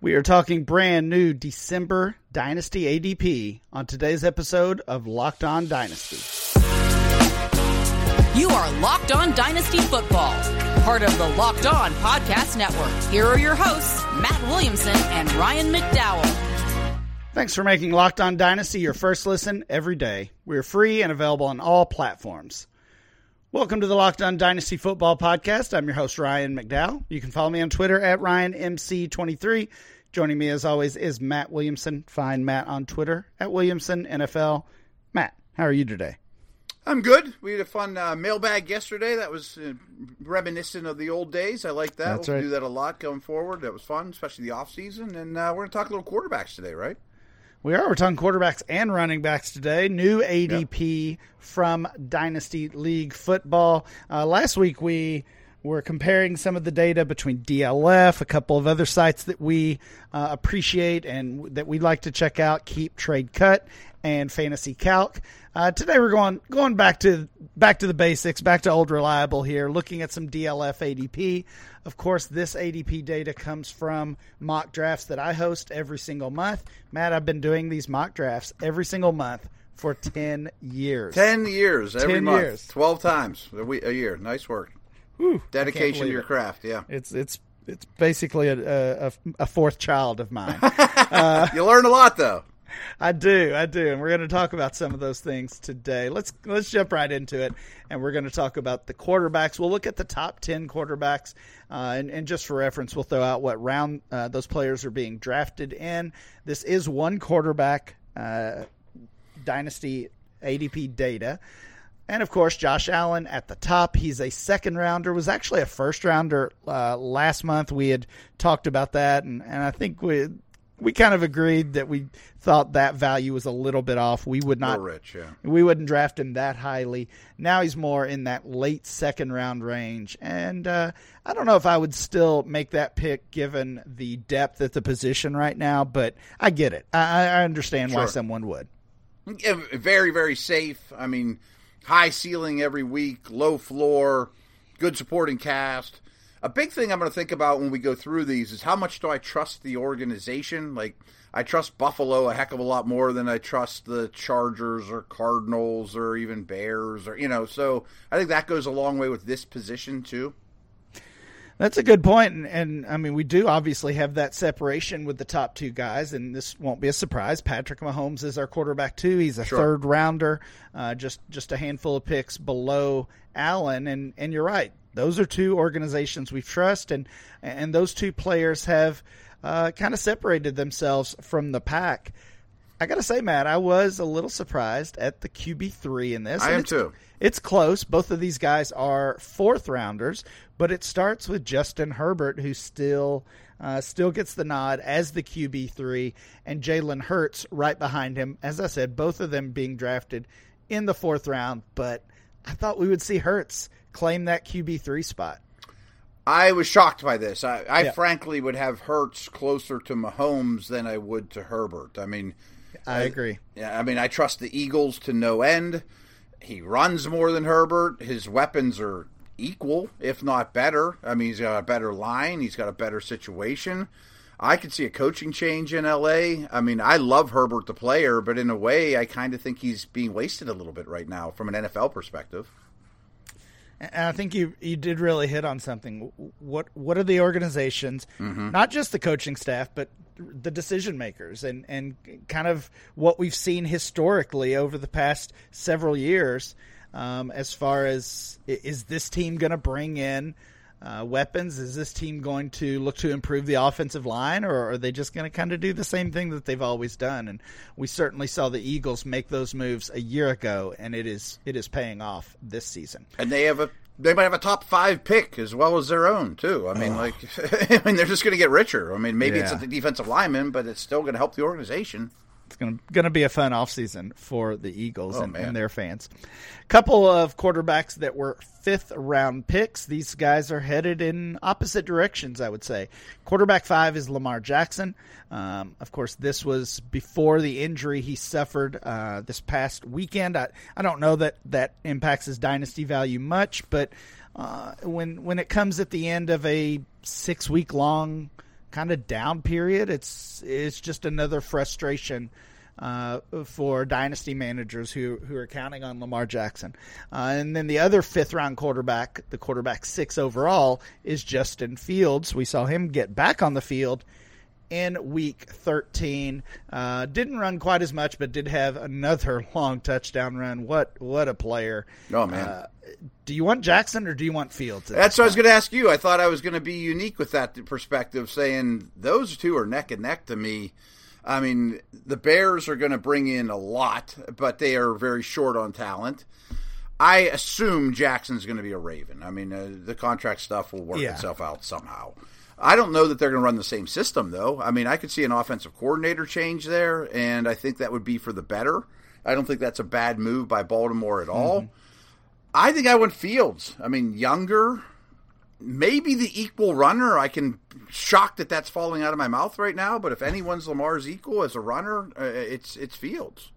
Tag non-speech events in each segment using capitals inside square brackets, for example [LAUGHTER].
We are talking brand new December Dynasty ADP on today's episode of Locked On Dynasty. You are Locked On Dynasty Football, part of the Locked On Podcast Network. Here are your hosts, Matt Williamson and Ryan McDowell. Thanks for making Locked On Dynasty your first listen every day. We're free and available on all platforms. Welcome to the Locked On Dynasty Football Podcast. I'm your host, Ryan McDowell. You can follow me on Twitter at RyanMC23. Joining me, as always, is Matt Williamson. Find Matt on Twitter at Williamson NFL. Matt, how are you today? I'm good. We had a fun uh, mailbag yesterday. That was uh, reminiscent of the old days. I like that. That's we'll right. do that a lot going forward. That was fun, especially the off season. And uh, we're going to talk a little quarterbacks today, right? We are. We're talking quarterbacks and running backs today. New ADP from Dynasty League Football. Uh, last week we were comparing some of the data between DLF, a couple of other sites that we uh, appreciate and that we like to check out. Keep Trade Cut and Fantasy Calc. Uh, today we're going going back to back to the basics, back to old reliable here. Looking at some DLF ADP. Of course, this ADP data comes from mock drafts that I host every single month. Matt, I've been doing these mock drafts every single month for ten years. Ten years every 10 month, years. twelve times a, week, a year. Nice work. Whew, Dedication to your it. craft. Yeah, It's it's it's basically a, a, a fourth child of mine. [LAUGHS] you learn a lot though. I do, I do, and we're going to talk about some of those things today. Let's let's jump right into it, and we're going to talk about the quarterbacks. We'll look at the top ten quarterbacks, uh, and, and just for reference, we'll throw out what round uh, those players are being drafted in. This is one quarterback uh, dynasty ADP data. And of course, Josh Allen at the top. He's a second rounder. Was actually a first rounder uh, last month. We had talked about that, and, and I think we we kind of agreed that we thought that value was a little bit off. We would not rich. Yeah. we wouldn't draft him that highly. Now he's more in that late second round range, and uh, I don't know if I would still make that pick given the depth at the position right now. But I get it. I, I understand why someone would. Yeah, very very safe. I mean, high ceiling every week, low floor, good supporting cast. A big thing I'm going to think about when we go through these is how much do I trust the organization? Like I trust Buffalo a heck of a lot more than I trust the Chargers or Cardinals or even Bears or you know. So I think that goes a long way with this position too. That's a good point, and, and I mean we do obviously have that separation with the top two guys, and this won't be a surprise. Patrick Mahomes is our quarterback too. He's a Sure. third rounder, uh, just just a handful of picks below Allen, and and you're right. Those are two organizations we trust, and and those two players have uh, kind of separated themselves from the pack. I got to say, Matt, I was a little surprised at the QB three in this. I am it's- too. It's close. Both of these guys are fourth rounders, but it starts with Justin Herbert, who still uh, still gets the nod as the QB three, and Jalen Hurts right behind him. As I said, both of them being drafted in the fourth round, but I thought we would see Hurts claim that QB three spot. I was shocked by this. I, I Yeah. frankly would have Hurts closer to Mahomes than I would to Herbert. I mean, I agree. Yeah, I mean, I trust the Eagles to no end. He runs more than Herbert. His weapons are equal, if not better. I mean, he's got a better line. He's got a better situation. I could see a coaching change in LA. I mean, I love Herbert the player, but in a way, I kind of think he's being wasted a little bit right now from an NFL perspective. And I think you you did really hit on something. What what are the organizations, Mm-hmm. not just the coaching staff, but the decision makers, and and kind of what we've seen historically over the past several years, um, as far as is this team going to bring in uh, weapons? Is this team going to look to improve the offensive line, or are they just going to kind of do the same thing that they've always done? And we certainly saw the Eagles make those moves a year ago, and it is it is paying off this season. And they have a they might have a top five pick as well as their own too. I mean, like, [LAUGHS] I mean, they're just going to get richer. I mean, maybe it's Yeah. a defensive lineman, but it's still going to help the organization. It's going to, going to be a fun offseason for the Eagles Oh, and, and their fans. Couple of quarterbacks that were fifth round picks. These guys are headed in opposite directions, I would say. Quarterback five is Lamar Jackson. Um, of course, this was before the injury he suffered uh, this past weekend. I, I don't know that that impacts his dynasty value much, but uh, when when it comes at the end of a six week long kind of down period. It's it's just another frustration uh, for dynasty managers who who are counting on Lamar Jackson. Uh, and then the other fifth round quarterback, the quarterback six overall, is Justin Fields. We saw him get back on the field in week 13. Uh, didn't run quite as much, but did have another [LAUGHS] long touchdown run. What what a player! Oh man. Uh, do you want Jackson or do you want Fields? That's what I was going to ask you. I thought I was going to be unique with that perspective, saying those two are neck and neck to me. I mean, the Bears are going to bring in a lot, but they are very short on talent. I assume Jackson's going to be a Raven. I mean, uh, the contract stuff will work Yeah. itself out somehow. I don't know that they're going to run the same system, though. I mean, I could see an offensive coordinator change there, and I think that would be for the better. I don't think that's a bad move by Baltimore at all. I think I went Fields. I mean, younger, maybe the equal runner. I can shocked that that's falling out of my mouth right now. But if anyone's Lamar's equal as a runner, uh, it's it's Fields.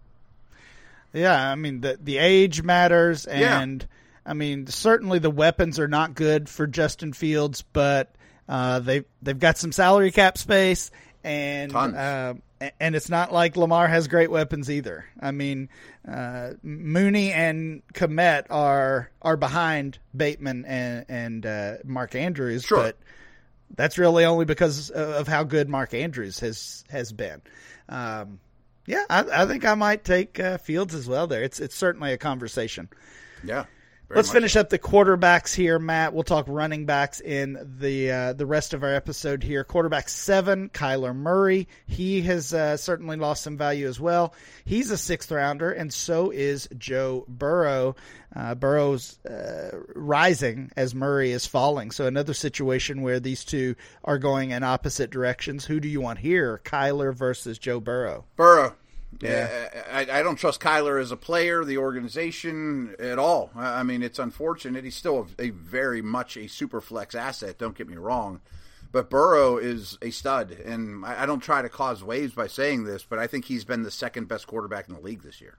Yeah, I mean the the age matters, Yeah. and I mean certainly the weapons are not good for Justin Fields, but uh, they they've got some salary cap space, and uh, and it's not like Lamar has great weapons either. I mean, uh, Mooney and Kmet are are behind Bateman and and uh, Mark Andrews, Sure. but that's really only because of how good Mark Andrews has has been. Um, yeah, I, I think I might take uh, Fields as well. There, it's it's certainly a conversation. Yeah. Very Let's much finish up the quarterbacks here, Matt. We'll talk running backs in the uh, the rest of our episode here. Quarterback seven, Kyler Murray. He has uh, certainly lost some value as well. He's a sixth rounder, and so is Joe Burrow. Uh, Burrow's uh, rising as Murray is falling. So another situation where these two are going in opposite directions. Who do you want here, Kyler versus Joe Burrow? Burrow. Yeah, uh, I, I don't trust Kyler as a player, the organization at all. I I mean, it's unfortunate. He's still a, a very much a super flex asset. Don't get me wrong, but Burrow is a stud, and I, I don't try to cause waves by saying this, but I think he's been the second best quarterback in the league this year.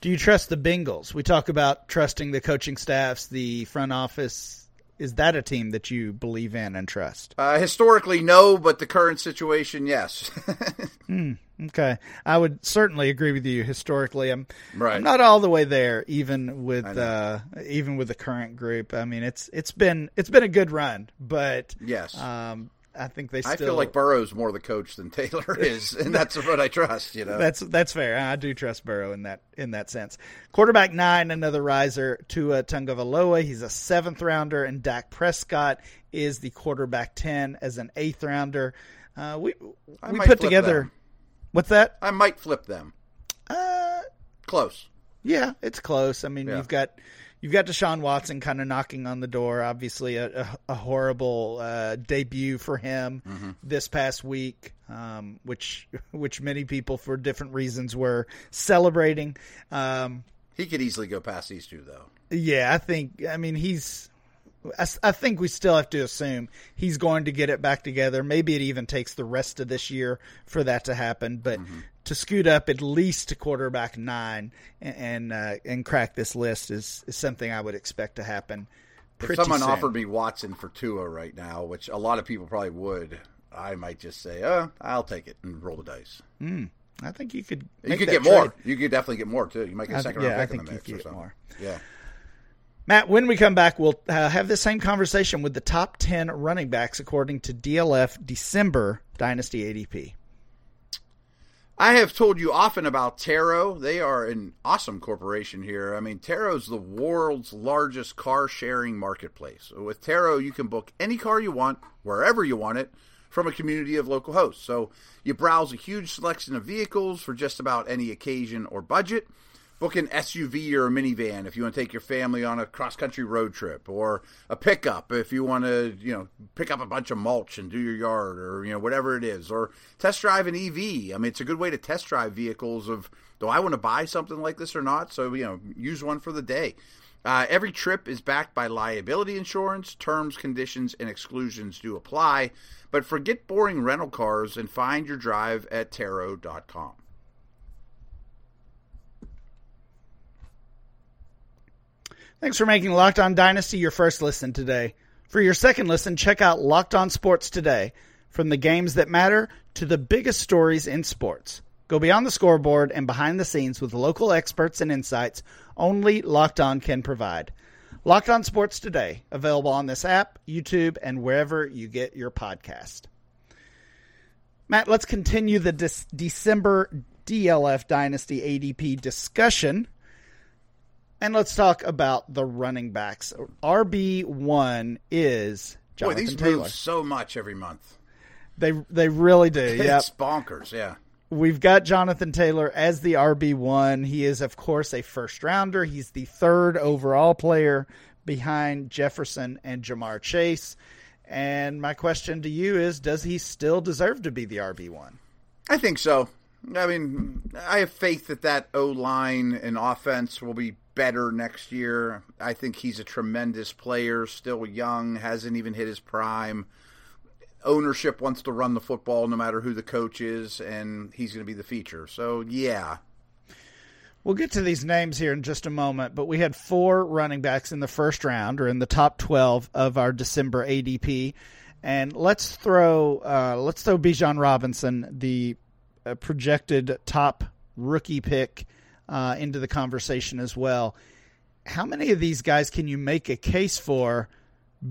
Do you trust the Bengals? We talk about trusting the coaching staffs, the front office. Is that a team that you believe in and trust? Uh, historically, no, but the current situation, yes. [LAUGHS] Okay, I would certainly agree with you. Historically, I'm, Right. I'm not all the way there, even with uh, even with the current group. I mean, it's it's been it's been a good run, but Yes. um, I think they still. I feel like Burrow's more the coach than Taylor [LAUGHS] is, and that's what I trust. You know, That's that's fair. I do trust Burrow in that in that sense. Quarterback nine, another riser, Tua Tagovailoa. He's a seventh rounder, and Dak Prescott is the quarterback ten as an eighth rounder. Uh, we I we put together. them. What's that? I might flip them. Uh, Close. yeah, it's close. I mean, Yeah. you've got you've got Deshaun Watson kind of knocking on the door. Obviously, a, a, a horrible uh, debut for him Mm-hmm. this past week, um, which [LAUGHS] which many people for different reasons were celebrating. Um, He could easily go past these two, though. yeah, I think. I mean, he's. I think we still have to assume he's going to get it back together. Maybe it even takes the rest of this year for that to happen. But Mm-hmm. To scoot up at least to quarterback nine and and, uh, and crack this list is, is something I would expect to happen. If someone soon. offered me Watson for Tua right now, which a lot of people probably would, I might just say, "Uh, I'll take it and roll the dice." I think you could. You could get more. You could definitely get more too. You might get I a second yeah, round I pick in the mix or something. more. Yeah. Matt, when we come back, we'll uh, have the same conversation with the top 10 running backs according to DLF December Dynasty ADP. I have told you often about Turo. They are an awesome corporation here. I mean, Turo is the world's largest car sharing marketplace. With Turo, you can book any car you want, wherever you want it, from a community of local hosts. So you browse a huge selection of vehicles for just about any occasion or budget. Book an SUV or a minivan if you want to take your family on a cross country road trip, or a pickup if you want to, you know, pick up a bunch of mulch and do your yard, or you know, whatever it is, or test drive an EV. I mean, it's a good way to test drive vehicles. Of do I want to buy something like this or not? So you know, use one for the day. Uh, every trip is backed by liability insurance. Terms, conditions, and exclusions do apply. But forget boring rental cars and find your drive at turo.com. Thanks for making Locked On Dynasty your first listen today. For your second listen, check out Locked On Sports today. From the games that matter to the biggest stories in sports. Go beyond the scoreboard and behind the scenes with local experts and insights only Locked On can provide. Locked On Sports Today, available on this app, YouTube, and wherever you get your podcast. Matt, let's continue the Dis- December DLF Dynasty ADP discussion. And let's talk about the running backs. RB1 is Jonathan Boy, these Taylor. move so much every month. They they really do. Yeah. It's bonkers, yeah. We've got Jonathan Taylor as the RB1. He is, of course, a first rounder. He's the third overall player behind Jefferson and Ja'Marr Chase. And my question to you is Does he still deserve to be the RB1? I think so. I mean, I have faith that that O line and offense will be better next year. I think he's a tremendous player, still young, hasn't even hit his prime. Ownership wants to run the football no matter who the coach is, and he's going to be the feature. So, yeah. We'll get to these names here in just a moment, but we had four running backs in the first round or in the top 12 of our December ADP. And let's throw uh, let's throw Bijan Robinson, the uh, projected top rookie pick, uh, into the conversation as well. How many of these guys can you make a case for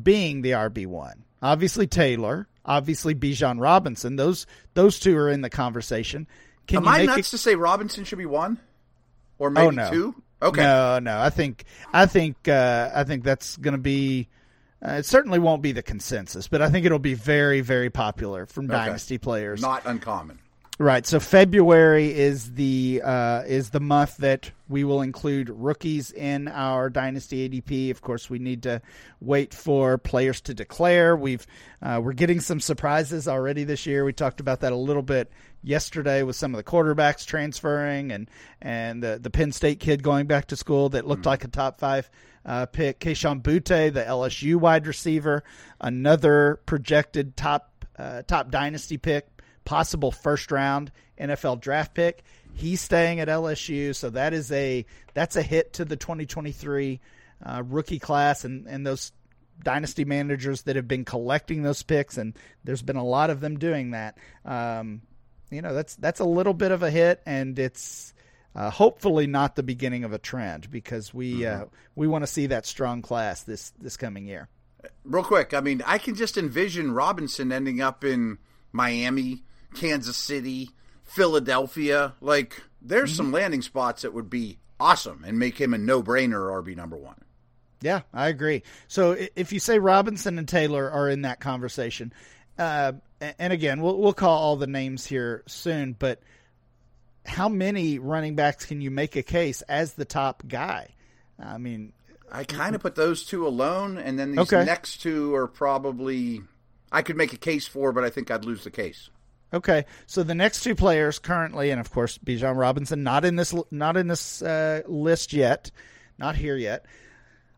being the RB one? Obviously Taylor, obviously Bijan Robinson. Those those two are in the conversation. Can Am I nuts a, to say Robinson should be one? Or maybe Oh, no. two? Okay. No, no. I think I think uh, I think that's going to be. Uh, it certainly won't be the consensus, but I think it'll be very, very popular from dynasty players. Not uncommon. Right. So February is the uh, is the month that we will include rookies in our dynasty ADP. Of course, we need to wait for players to declare. We've uh, we're getting some surprises already this year. We talked about that a little bit yesterday with some of the quarterbacks transferring and and the the Penn State kid going back to school that looked like a top five uh, pick. Kayshon Boutte, the LSU wide receiver, another projected top uh, top dynasty pick possible first round NFL draft pick. He's staying at LSU, so that is a that's a hit to the 2023 uh, rookie class and and those dynasty managers that have been collecting those picks, and there's been a lot of them doing that. Um, you know, that's that's a little bit of a hit, and it's uh, hopefully not the beginning of a trend because we uh, we want to see that strong class this this coming year. Real quick, I mean, I can just envision Robinson ending up in Miami, Kansas City, Philadelphia. Like, there's Mm-hmm. some landing spots that would be awesome and make him a no brainer RB number one. Yeah, I agree. So if you say Robinson and Taylor are in that conversation, uh, and again, we'll we'll call all the names here soon, but how many running backs can you make a case as the top guy? I mean, I kind of put those two alone, and then these Okay. next two are probably I could make a case for, but I think I'd lose the case. Okay, so the next two players currently, and of course Bijan Robinson, not in this not in this uh, list yet, not here yet.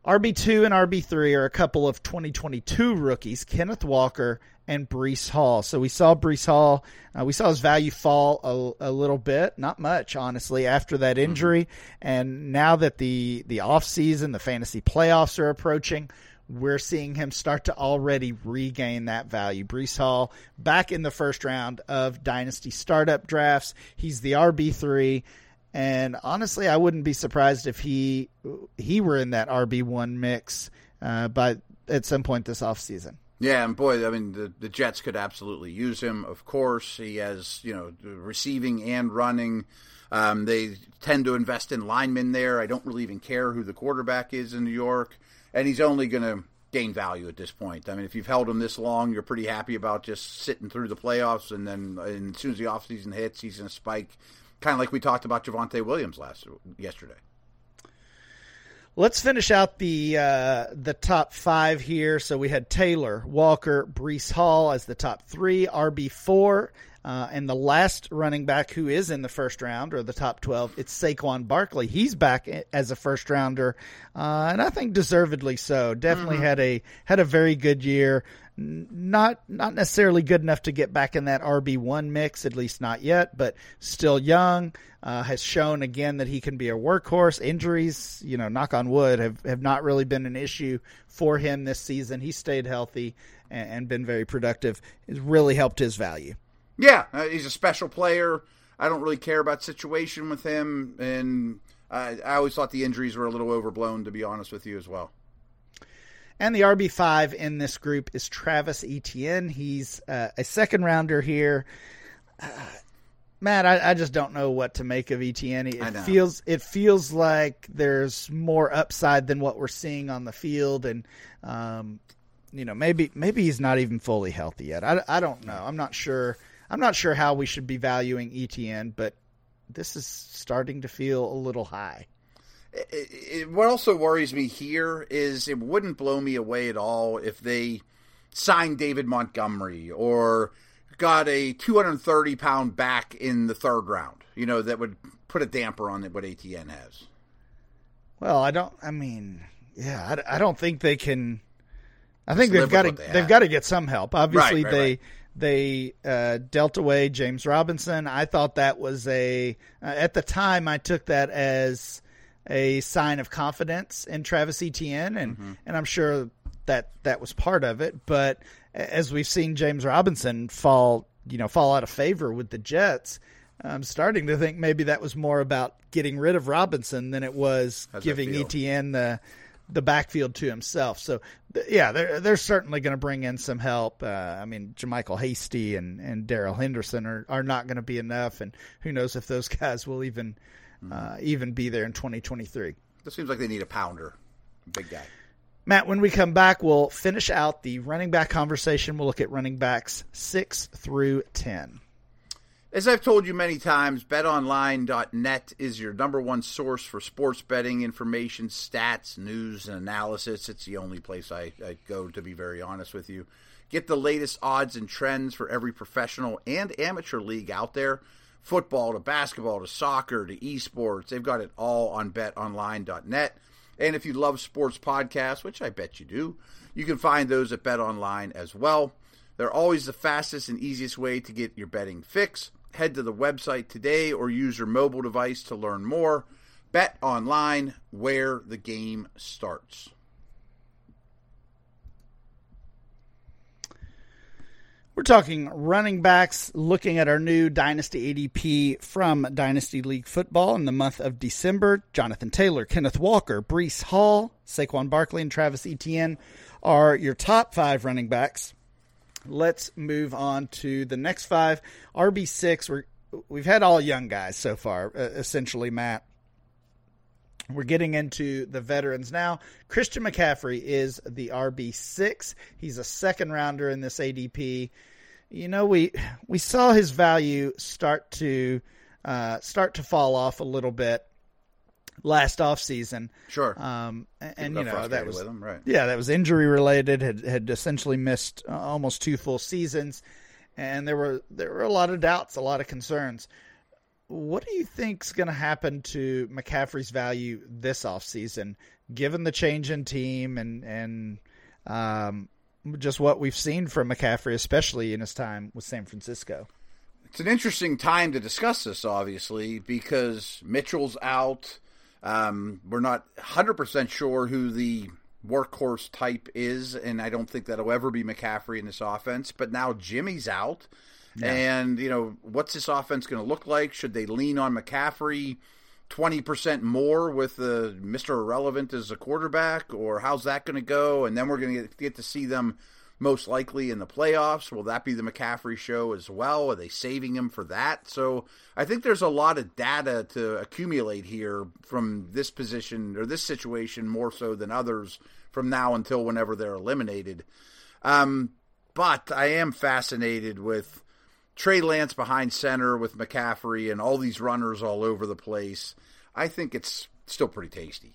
RB two and RB three are a couple of 2022 rookies, Kenneth Walker and Breece Hall. So we saw Breece Hall, uh, we saw his value fall a, a little bit, not much, honestly, after that injury. And now that the the off season, the fantasy playoffs are approaching, we're seeing him start to already regain that value. Breece Hall back in the first round of dynasty startup drafts. He's the RB three, and honestly, I wouldn't be surprised if he he were in that RB one mix uh, at some point this offseason. Yeah, and boy, I mean, the, the Jets could absolutely use him. Of course, he has you know receiving and running. Um, they tend to invest in linemen there. I don't really even care who the quarterback is in New York, and he's only going to gain value at this point. I mean, if you've held him this long, you're pretty happy about just sitting through the playoffs, and then and as soon as the offseason hits, he's going to spike, kind of like we talked about Javonte Williams last yesterday. Let's finish out the uh, the top five here. So we had Taylor, Walker, Breece Hall as the top three, RB four, uh, and the last running back who is in the first round or the top twelve, it's Saquon Barkley. He's back as a first rounder, uh, and I think deservedly so. Definitely had a had a very good year. Not not necessarily good enough to get back in that RB one mix, at least not yet, but still young. Uh, has shown again that he can be a workhorse. Injuries, you know, knock on wood, have, have not really been an issue for him this season. He stayed healthy, and, and been very productive, has really helped his value. Yeah, uh, he's a special player. I don't really care about situation with him, and I, I always thought the injuries were a little overblown, to be honest with you as well. And the RB5 in this group is Travis Etienne. He's uh, a second rounder here. Uh, Matt, I, I, just don't know what to make of Etienne. It feels it feels like there's more upside than what we're seeing on the field, and um, you know maybe maybe he's not even fully healthy yet. I, I don't know. I'm not sure. I'm not sure how we should be valuing Etienne, but this is starting to feel a little high. It, it, what also worries me here is it wouldn't blow me away at all if they signed David Montgomery or got a 230 pound back in the third round. You know that would put a damper on it. What Etienne has. Well, I don't. I mean, yeah, I, I don't think they can. I think they've got to they have got to get some help. Obviously, right, right, they right. They uh, dealt away James Robinson. I thought that was a uh, at the time I took that as a sign of confidence in Travis Etienne, and mm-hmm. and I'm sure that that was part of it. But as we've seen James Robinson fall, you know, fall out of favor with the Jets, I'm starting to think maybe that was more about getting rid of Robinson than it was How's giving Etienne the the backfield to himself. So yeah, they're they're certainly going to bring in some help. Uh, I mean, JaMycal Hasty and and Darrell Henderson are are not going to be enough, and who knows if those [LAUGHS] guys will even mm-hmm. uh, even be there in 2023. This seems like they need a pounder, big guy. Matt, when we come back, we'll finish out the running back conversation. We'll look at running backs six through 10. As I've told you many times, betonline.net is your number one source for sports betting information, stats, news, and analysis. It's the only place I, I go, to be very honest with you. Get the latest odds and trends for every professional and amateur league out there football to basketball to soccer to esports. They've got it all on betonline.net. And if you love sports podcasts, which I bet you do, you can find those at betonline as well. They're always the fastest and easiest way to get your betting fix. Head to the website today or use your mobile device to learn more. Bet Online, where the game starts. We're talking running backs, looking at our new Dynasty ADP from Dynasty League Football in the month of December. Jonathan Taylor, Kenneth Walker, Breece Hall, Saquon Barkley, and Travis Etienne are your top five running backs. Let's move on to the next five. RB6, we're, we've had all young guys so far, essentially, Matt. We're getting into the veterans now. Christian McCaffrey is the RB6. He's a second rounder in this ADP. You know, we we saw his value start to uh, start to fall off a little bit last off season. Sure. Um, and, and you know that was him, right. yeah, that was injury related. Had had essentially missed uh, almost two full seasons, and there were there were a lot of doubts, a lot of concerns what do you think's going to happen to McCaffrey's value this offseason, given the change in team and and um, just what we've seen from McCaffrey, especially in his time with San Francisco? It's an interesting time to discuss this, obviously, because Mitchell's out. Um, we're not 100% sure who the workhorse type is, and I don't think that'll ever be McCaffrey in this offense. But now Jimmy's out. Yeah. And, you know, what's this offense going to look like? Should they lean on McCaffrey 20% more with uh, Mr. Irrelevant as a quarterback? Or how's that going to go? And then we're going to get to see them most likely in the playoffs. Will that be the McCaffrey show as well? Are they saving him for that? So I think there's a lot of data to accumulate here from this position or this situation more so than others from now until whenever they're eliminated. Um, but I am fascinated with Trey Lance behind center with McCaffrey and all these runners all over the place. I think it's still pretty tasty.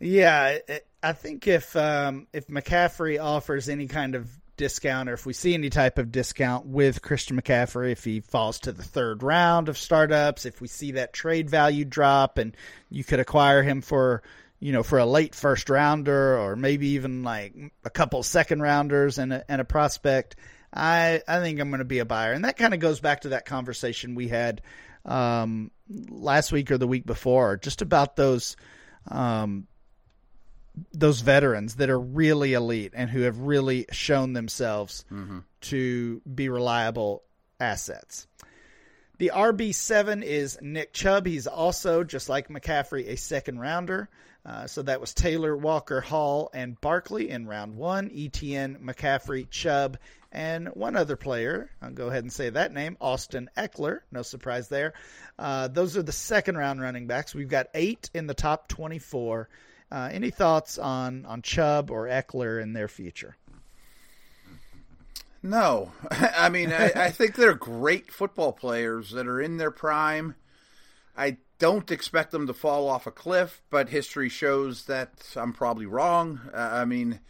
Yeah, I think if um, if McCaffrey offers any kind of discount, or if we see any type of discount with Christian McCaffrey, if he falls to the third round of startups, if we see that trade value drop, and you could acquire him for you know for a late first rounder, or maybe even like a couple second rounders and a, and a prospect I I think I'm going to be a buyer, and that kind of goes back to that conversation we had um, last week or the week before, just about those um, those veterans that are really elite and who have really shown themselves mm-hmm. to be reliable assets. The RB7 is Nick Chubb. He's also, just like McCaffrey, a second rounder. Uh, so that was Taylor, Walker, Hall, and Barkley in round one. Etienne, McCaffrey, Chubb, and one other player. I'll go ahead and say that name, Austin Ekeler. No surprise there. Uh, those are the second round running backs. We've got eight in the top 24. Uh, any thoughts on, on Chubb or Ekeler in their future? No, [LAUGHS] I mean I, I, think they're great football players that are in their prime. I don't expect them to fall off a cliff, but history shows that I'm probably wrong. Uh, I mean,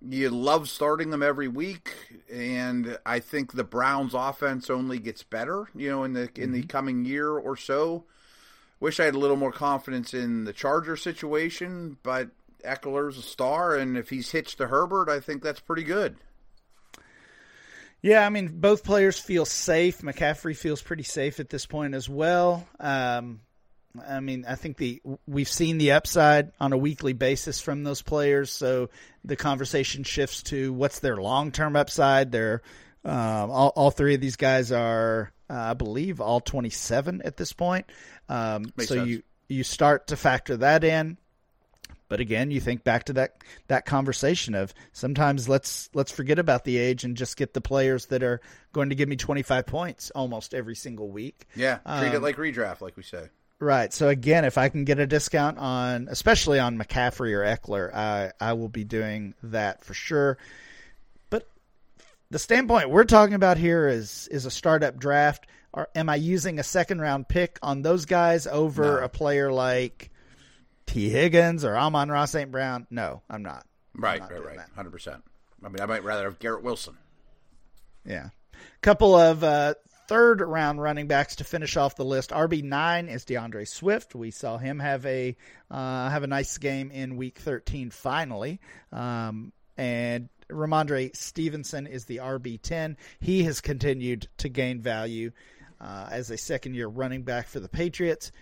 you love starting them every week, and I think the Browns' offense only gets better. You know, in the in the mm-hmm. coming year or so. Wish I had a little more confidence in the Charger situation, but Ekeler's a star, and if he's hitched to Herbert, I think that's pretty good. Yeah, I mean, both players feel safe. McCaffrey feels pretty safe at this point as well. Um, I mean, I think the we've seen the upside on a weekly basis from those players, so the conversation shifts to what's their long term upside. They're um, all, all three of these guys are, uh, I believe, all twenty seven at this point. Um, so sense. you you start to factor that in. But again, you think back to that that conversation of sometimes let's let's forget about the age and just get the players that are going to give me 25 points almost every single week. Yeah, treat um, it like redraft, like we say. Right. So again, if I can get a discount on, especially on McCaffrey or Ekeler, I I will be doing that for sure. But the standpoint we're talking about here is is a startup draft. Or am I using a second round pick on those guys over no. a player like Tee Higgins or Amon-Ra St. Brown. No, I'm not. Right, I'm not right, right. Hundred percent. I mean, I might rather have Garrett Wilson. Yeah, couple of uh, third round running backs to finish off the list. RB nine is D'Andre Swift. We saw him have a uh, have a nice game in Week 13 finally, um, and Rhamondre Stevenson is the RB ten. He has continued to gain value uh, as a second year running back for the Patriots.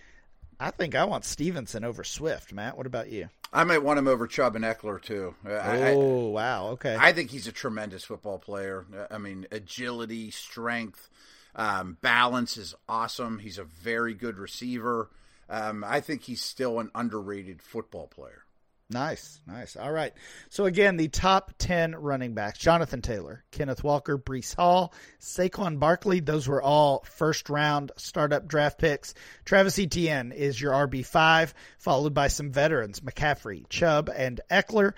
I think I want Stevenson over Swift, Matt. What about you? I might want him over Chubb and Ekeler too. Oh I, wow, okay. I think he's a tremendous football player. I mean, agility, strength, um, balance is awesome. He's a very good receiver. Um, I think he's still an underrated football player. Nice, nice. All right. So again, the top ten running backs: Jonathan Taylor, Kenneth Walker, Breece Hall, Saquon Barkley. Those were all first round startup draft picks. Travis Etienne is your RB five, followed by some veterans: McCaffrey, Chubb, and Ekeler.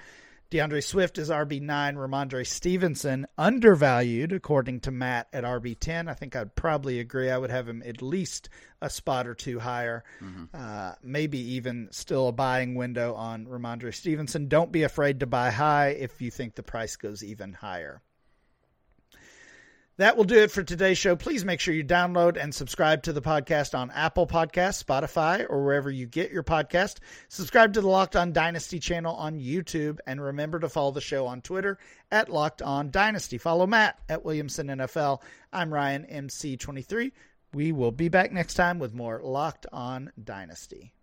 D'Andre Swift is RB9. Rhamondre Stevenson, undervalued, according to Matt, at RB10. I think I'd probably agree. I would have him at least a spot or two higher. Mm-hmm. Uh, maybe even still a buying window on Rhamondre Stevenson. Don't be afraid to buy high if you think the price goes even higher. That will do it for today's show. Please make sure you download and subscribe to the podcast on Apple Podcasts, Spotify, or wherever you get your podcast. Subscribe to the Locked On Dynasty channel on YouTube, and remember to follow the show on Twitter at Locked On Dynasty. Follow Matt at Williamson NFL. I'm Ryan MC23. We will be back next time with more Locked On Dynasty.